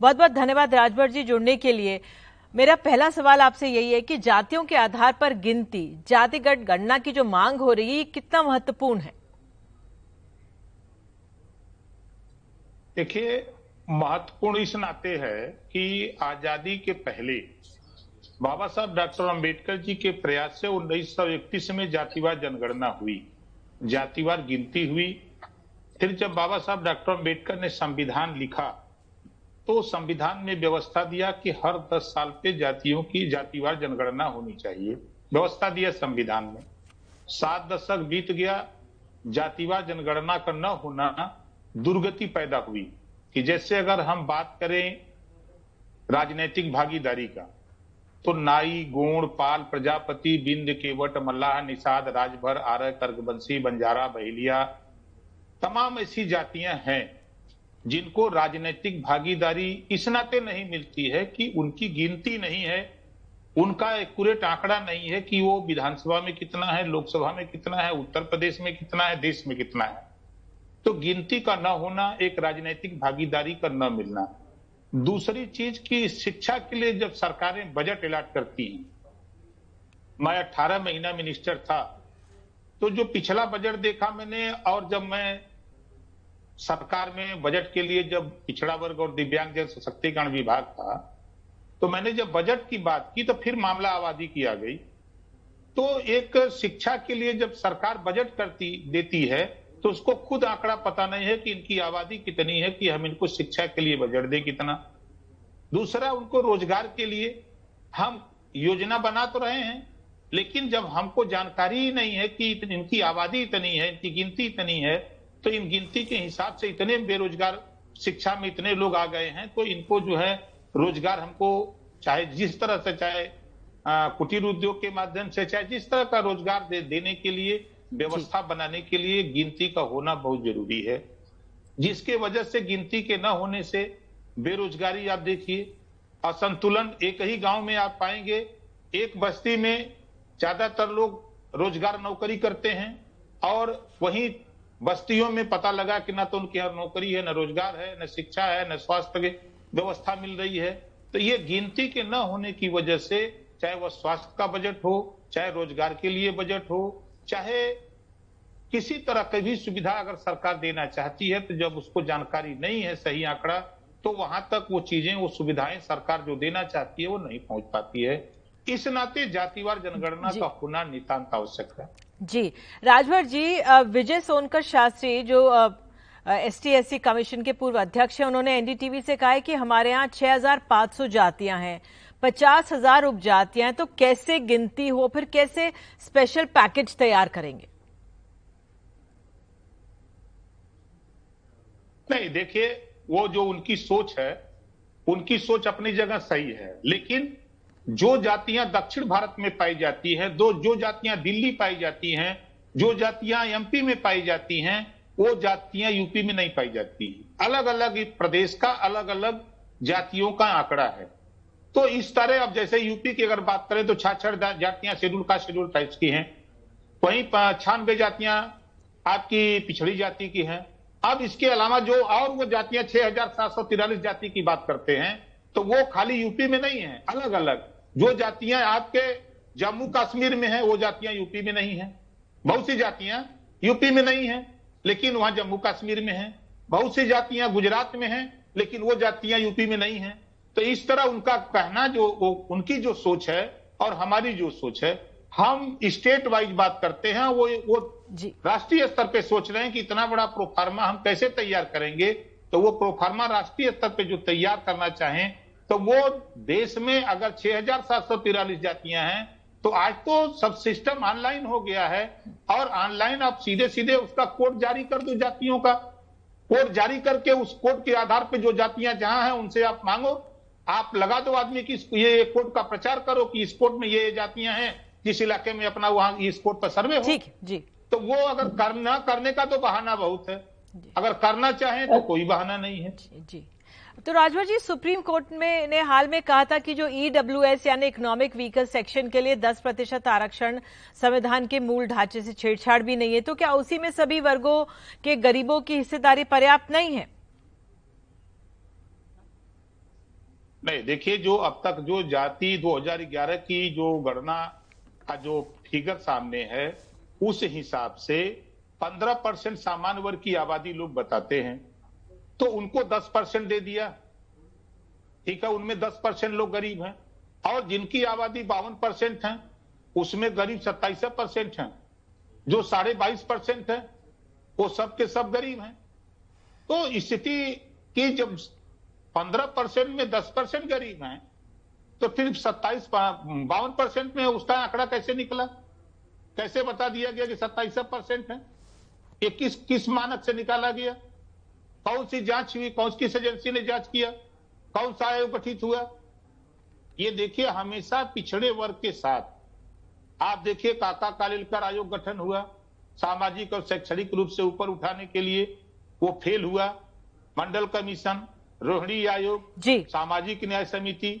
बहुत बहुत धन्यवाद राजभर जी जुड़ने के लिए। मेरा पहला सवाल आपसे यही है कि जातियों के आधार पर गिनती, जातिगत गणना की जो मांग हो रही है कितना महत्वपूर्ण है? देखिए, महत्वपूर्ण इस नाते है कि आज़ादी के पहले बाबा साहब डॉक्टर अंबेडकर जी के प्रयास से उन्नीस सौ इकतीस में जातिवार जनगणना हुई। जातिवार गिनती हुई। फिर जब बाबा साहब डॉक्टर अंबेडकर ने संविधान लिखा तो संविधान में व्यवस्था दिया कि हर दस साल पे जातियों की जातिवार जनगणना होनी चाहिए। व्यवस्था दिया संविधान में। सात दशक बीत गया, जातिवार जनगणना का न होना दुर्गति पैदा हुई कि जैसे अगर हम बात करें राजनीतिक भागीदारी का तो नाई गोण पाल, प्रजापति, बिंद, केवट, मल्लाह, निषाद, राजभर, आर्य, कर्गवंशी, बंजारा, बहेलिया, तमाम ऐसी जातियाँ हैं जिनको राजनीतिक भागीदारी इस नाते नहीं मिलती है कि उनकी गिनती नहीं है, उनका एक्यूरेट आंकड़ा नहीं है कि वो विधानसभा में कितना है, लोकसभा में कितना है, उत्तर प्रदेश में कितना है, देश में कितना है। तो गिनती का न होना, एक राजनीतिक भागीदारी का न मिलना। दूसरी चीज़ की शिक्षा के लिए जब सरकारें बजट अलाट करती हैं, मैं 18 महीना मिनिस्टर था तो जो पिछला बजट देखा मैंने और जब मैं सरकार में बजट के लिए जब पिछड़ा वर्ग और दिव्यांग जन सशक्तिकरण विभाग था तो मैंने जब बजट की बात की तो फिर मामला आबादी की आ गई। तो एक शिक्षा के लिए जब सरकार बजट करती, देती है तो उसको खुद आंकड़ा पता नहीं है कि इनकी आबादी कितनी है, कि हम इनको शिक्षा के लिए बजट दे कितना। दूसरा, उनको रोज़गार के लिए हम योजना बना तो रहे हैं, लेकिन जब हमको जानकारी ही नहीं है कि इनकी आबादी इतनी है, इनकी गिनती इतनी है तो इन गिनती के हिसाब से इतने बेरोजगार शिक्षा में इतने लोग आ गए हैं तो इनको जो है रोज़गार हमको चाहे जिस तरह से चाहे कुटीर उद्योग के माध्यम से चाहे जिस तरह का रोज़गार दे, देने के लिए व्यवस्था बनाने के लिए गिनती का होना बहुत ज़रूरी है। जिसके वजह से गिनती के न होने से बेरोजगारी आप देखिए असंतुलन एक ही गाँव में आप पाएँगे एक बस्ती में ज़्यादातर लोग रोज़गार नौकरी करते हैं और वहीं बस्तियों में पता लगा कि ना तो उनके यहाँ नौकरी है, न रोज़गार है, न शिक्षा है, न स्वास्थ्य व्यवस्था मिल रही है। तो ये गिनती के न होने की वजह से चाहे वह स्वास्थ्य का बजट हो, चाहे रोज़गार के लिए बजट हो, चाहे किसी तरह की भी सुविधा अगर सरकार देना चाहती है तो जब उसको जानकारी नहीं है, सही आंकड़ा तो वहाँ तक वो चीज़ें, वो सुविधाएँ सरकार जो देना चाहती है, वो नहीं पहुँच पाती है। इस नाते जातिवार जनगणना का होना नितांत आवश्यक है। जी राजभर जी विजय सोनकर शास्त्री जो एस टी कमीशन के पूर्व अध्यक्ष हैं उन्होंने एनडीटीवी से कहा है कि हमारे यहाँ 6,500 जातियाँ हैं पचास हज़ार उपजातियाँ हैं तो कैसे गिनती हो फिर कैसे स्पेशल पैकेज तैयार करेंगे? नहीं देखिए वो जो उनकी सोच है उनकी सोच अपनी जगह सही है लेकिन जो जातियाँ दक्षिण भारत में पाई जाती है, दो जो जातियाँ दिल्ली पाई जाती हैं, जो जातियाँ एमपी में पाई जाती हैं, वो जातियाँ यूपी में नहीं पाई जाती। अलग अलग प्रदेश का अलग अलग जातियों का आंकड़ा है। तो इस तरह अब जैसे यूपी की अगर बात करें तो छाछड़ जातियाँ शेड्यूल का शेड्यूल टाइप्स की हैं। वहीं छानबे जातियाँ आपकी पिछड़ी जाति की हैं। अब इसके अलावा जो और वो जातियाँ छह हज़ार सात सौ तिरालीस जाति की बात करते हैं तो वो खाली यूपी में नहीं है अलग अलग जो जातियाँ आपके जम्मू कश्मीर में है वो जातियाँ यूपी में नहीं है। बहुत सी जातियाँ यूपी में नहीं है लेकिन वहाँ जम्मू कश्मीर में है। बहुत सी जातियाँ गुजरात में है लेकिन वो जातियाँ यूपी में नहीं है। तो इस तरह उनका कहना जो वो उनकी जो सोच है और हमारी जो सोच है हम स्टेट वाइज बात करते हैं वो वो राष्ट्रीय स्तर पे सोच रहे हैं कि इतना बड़ा प्रोफार्मा हम कैसे तैयार करेंगे? तो वो प्रोफार्मा राष्ट्रीय स्तर पे जो तैयार करना चाहें तो वो देश में अगर छह हज़ार सात सौ तिरालीस जातियाँ हैं तो आज तो सब सिस्टम ऑनलाइन हो गया है और ऑनलाइन आप सीधे सीधे उसका कोड जारी कर दो जातियों का। कोड जारी करके उस कोड के आधार पर जो जातियाँ जहाँ हैं उनसे आप मांगो। आप लगा दो आदमी की ये कोड का प्रचार करो कि इस कोड में ये जातियाँ हैं जिस इलाके में अपना वहाँ इस कोड पर सर्वे हो। ठीक जी। तो वो अगर करना करने का तो बहाना बहुत है। अगर करना चाहें तो कोई बहाना नहीं है। जी, जी। तो राजभर जी, सुप्रीम कोर्ट में, ने हाल में कहा था कि जो ईडब्ल्यूएस यानी इकोनॉमिक व्हीकल सेक्शन के लिए 10 प्रतिशत आरक्षण संविधान के मूल ढांचे से छेड़छाड़ भी नहीं है तो क्या उसी में सभी वर्गों के गरीबों की हिस्सेदारी पर्याप्त नहीं है? नहीं, देखिए, जो अब तक जो जाति 2011 की जो गणना का जो फिगर सामने है, उस हिसाब से 15 परसेंट सामान्य वर्ग की आबादी लोग बताते हैं। तो उनको 10 परसेंट दे दिया। ठीक है, उनमें 10 परसेंट लोग गरीब हैं। और जिनकी आबादी बावन परसेंट है, उसमें गरीब सत्ताईस परसेंट है। जो साढ़े बाईस परसेंट है, वो सब के सब गरीब हैं। तो स्थिति की जब पंद्रह परसेंट में दस परसेंट गरीब हैं तो फिर सत्ताईस, बावन परसेंट में उसका आंकड़ा कैसे निकला? कैसे बता दिया गया कि सत्ताईस परसेंट है? ये किस किस मानक से निकाला गया? कौन सी जाँच हुई कौन किस एजेंसी ने जाँच किया कौन सा आयोग गठित हुआ? ये देखिए हमेशा पिछड़े वर्ग के साथ। आप देखिए काका कालिलकर आयोग गठन हुआ सामाजिक और शैक्षणिक रूप से ऊपर उठाने के लिए वो फेल हुआ। मंडल कमीशन रोहिणी आयोग जी। सामाजिक न्याय समिति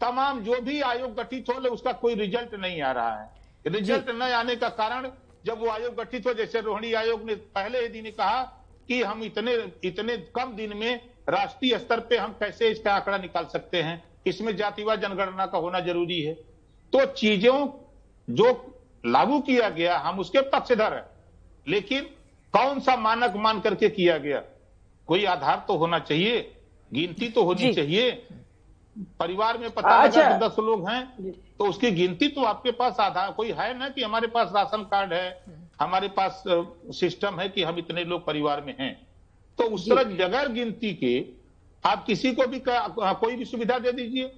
तमाम जो भी आयोग गठित हो उसका कोई रिज़ल्ट नहीं आ रहा है। रिज़ल्ट न आने का कारण जब वो आयोग गठित हो जैसे रोहिणी आयोग ने पहले ही दिन कहा कि हम इतने इतने कम दिन में राष्ट्रीय स्तर पे हम कैसे इसका आंकड़ा निकाल सकते हैं? इसमें जातिवाद जनगणना का होना ज़रूरी है। तो चीज़ों जो लागू किया गया हम उसके पक्षधर है। लेकिन कौन सा मानक मान करके किया गया? कोई आधार तो होना चाहिए गिनती तो होनी चाहिए। परिवार में पता अच्छा। लगा दस लोग हैं तो उसकी गिनती तो आपके पास आधार कोई है ना कि हमारे पास राशन कार्ड है? हमारे पास सिस्टम है कि हम इतने लोग परिवार में हैं। तो उस तरह बगैर गिनती के आप किसी को भी कोई भी सुविधा दे दीजिए।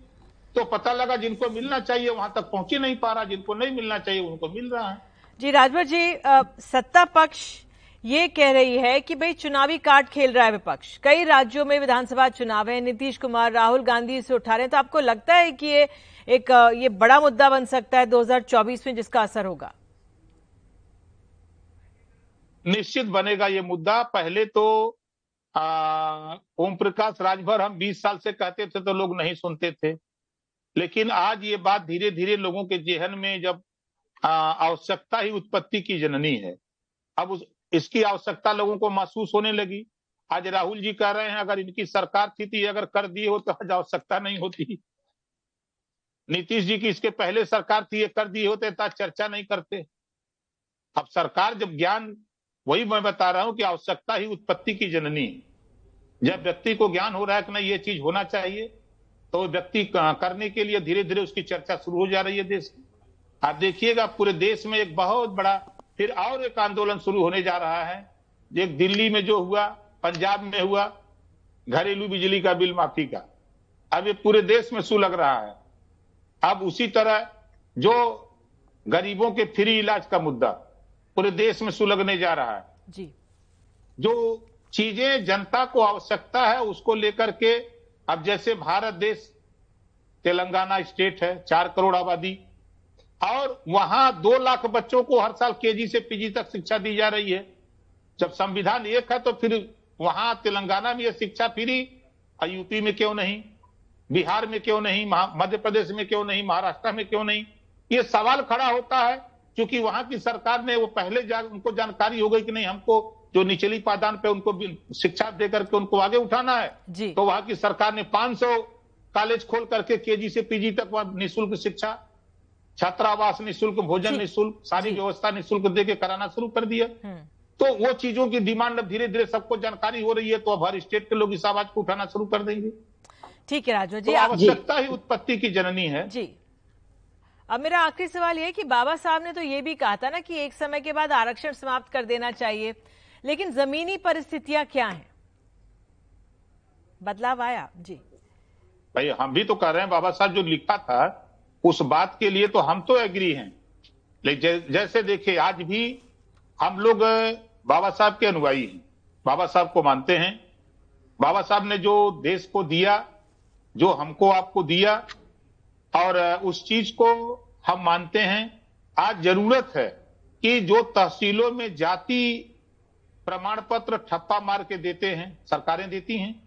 तो पता लगा जिनको मिलना चाहिए वहाँ तक पहुँच ही नहीं पा रहा जिनको नहीं मिलना चाहिए उनको मिल रहा है। जी राजभर जी आ, सत्ता पक्ष ये कह रही है कि भाई चुनावी कार्ड खेल रहा है विपक्ष। कई राज्यों में विधानसभा चुनाव है। नीतीश कुमार राहुल गांधी इसे उठा रहे हैं। तो आपको लगता है कि ये एक ये बड़ा मुद्दा बन सकता है 2024 में जिसका असर होगा? निश्चित बनेगा ये मुद्दा। पहले तो ओम प्रकाश राजभर हम 20 साल से कहते थे तो लोग नहीं सुनते थे। लेकिन आज ये बात धीरे धीरे लोगों के जेहन में जब आवश्यकता ही उत्पत्ति की जननी है, अब उस, इसकी आवश्यकता लोगों को महसूस होने लगी। आज राहुल जी कह रहे हैं, अगर इनकी सरकार थी थी अगर कर दिए हो तो आज आवश्यकता नहीं होती। नीतीश जी की इसके पहले सरकार थी, ये कर दिए होते तो चर्चा नहीं करते। अब सरकार जब ज्ञान वही मैं बता रहा हूँ कि आवश्यकता ही उत्पत्ति की जननी। जब व्यक्ति को ज्ञान हो रहा है कि नहीं, ये चीज़ होना चाहिए तो व्यक्ति करने के लिए धीरे धीरे उसकी चर्चा शुरू हो जा रही है देश आप देखिएगा, पूरे देश में एक बहुत बड़ा, फिर और एक आंदोलन शुरू होने जा रहा है। एक दिल्ली में जो हुआ, पंजाब में हुआ, घरेलू बिजली का बिल माफ़ी का। अब ये पूरे देश में सु लग रहा है। अब उसी तरह जो गरीबों के फ्री इलाज का मुद्दा पूरे देश में सुलगने जा रहा है। जी। जो चीज़ें जनता को आवश्यकता है उसको लेकर के अब जैसे भारत देश तेलंगाना स्टेट है चार करोड़ आबादी और वहाँ दो लाख बच्चों को हर साल केजी से पीजी तक शिक्षा दी जा रही है। जब संविधान एक है तो फिर वहाँ तेलंगाना में यह शिक्षा फ्री और यूपी में क्यों नहीं? बिहार में क्यों नहीं? मध्य प्रदेश में क्यों नहीं? महाराष्ट्र में क्यों नहीं? ये सवाल खड़ा होता है। क्योंकि वहाँ की सरकार ने वो पहले जा, उनको जानकारी हो गई कि नहीं हमको जो निचली पादान पे उनको शिक्षा दे करके उनको आगे उठाना है। तो वहाँ की सरकार ने 500 कॉलेज खोल करके केजी से पीजी तक वहाँ निःशुल्क शिक्षा छात्रावास निःशुल्क भोजन निःशुल्क सारी व्यवस्था निःशुल्क दे के कराना शुरू कर दिया। हम्म। तो वो चीज़ों की डिमांड अब धीरे धीरे सबको जानकारी हो रही है तो अब हर स्टेट के लोग इस आवाज़ को उठाना शुरू कर देंगे। ठीक है राजू जी तो आवश्यकता ही उत्पत्ति की जननी है। जी। अब मेरा आखिरी सवाल यह कि बाबा साहब ने तो ये भी कहा था ना कि एक समय के बाद आरक्षण समाप्त कर देना चाहिए, लेकिन जमीनी परिस्थितियाँ क्या हैं? बदलाव आया? जी। भाई, हम भी तो कह रहे हैं, बाबा साहब जो लिखा था, उस बात के लिए तो हम तो एग्री हैं। लेकिन जैसे देखिए, आज भी हम लोग बाबा साहब के अनुयायी हैं। बाबा साहब को मानते हैं। बाबा साहब ने जो देश को दिया, जो हमको आपको दिया और उस चीज़ को हम मानते हैं। आज ज़रूरत है कि जो तहसीलों में जाति प्रमाण पत्र ठप्पा मार के देते हैं, सरकारें देती हैं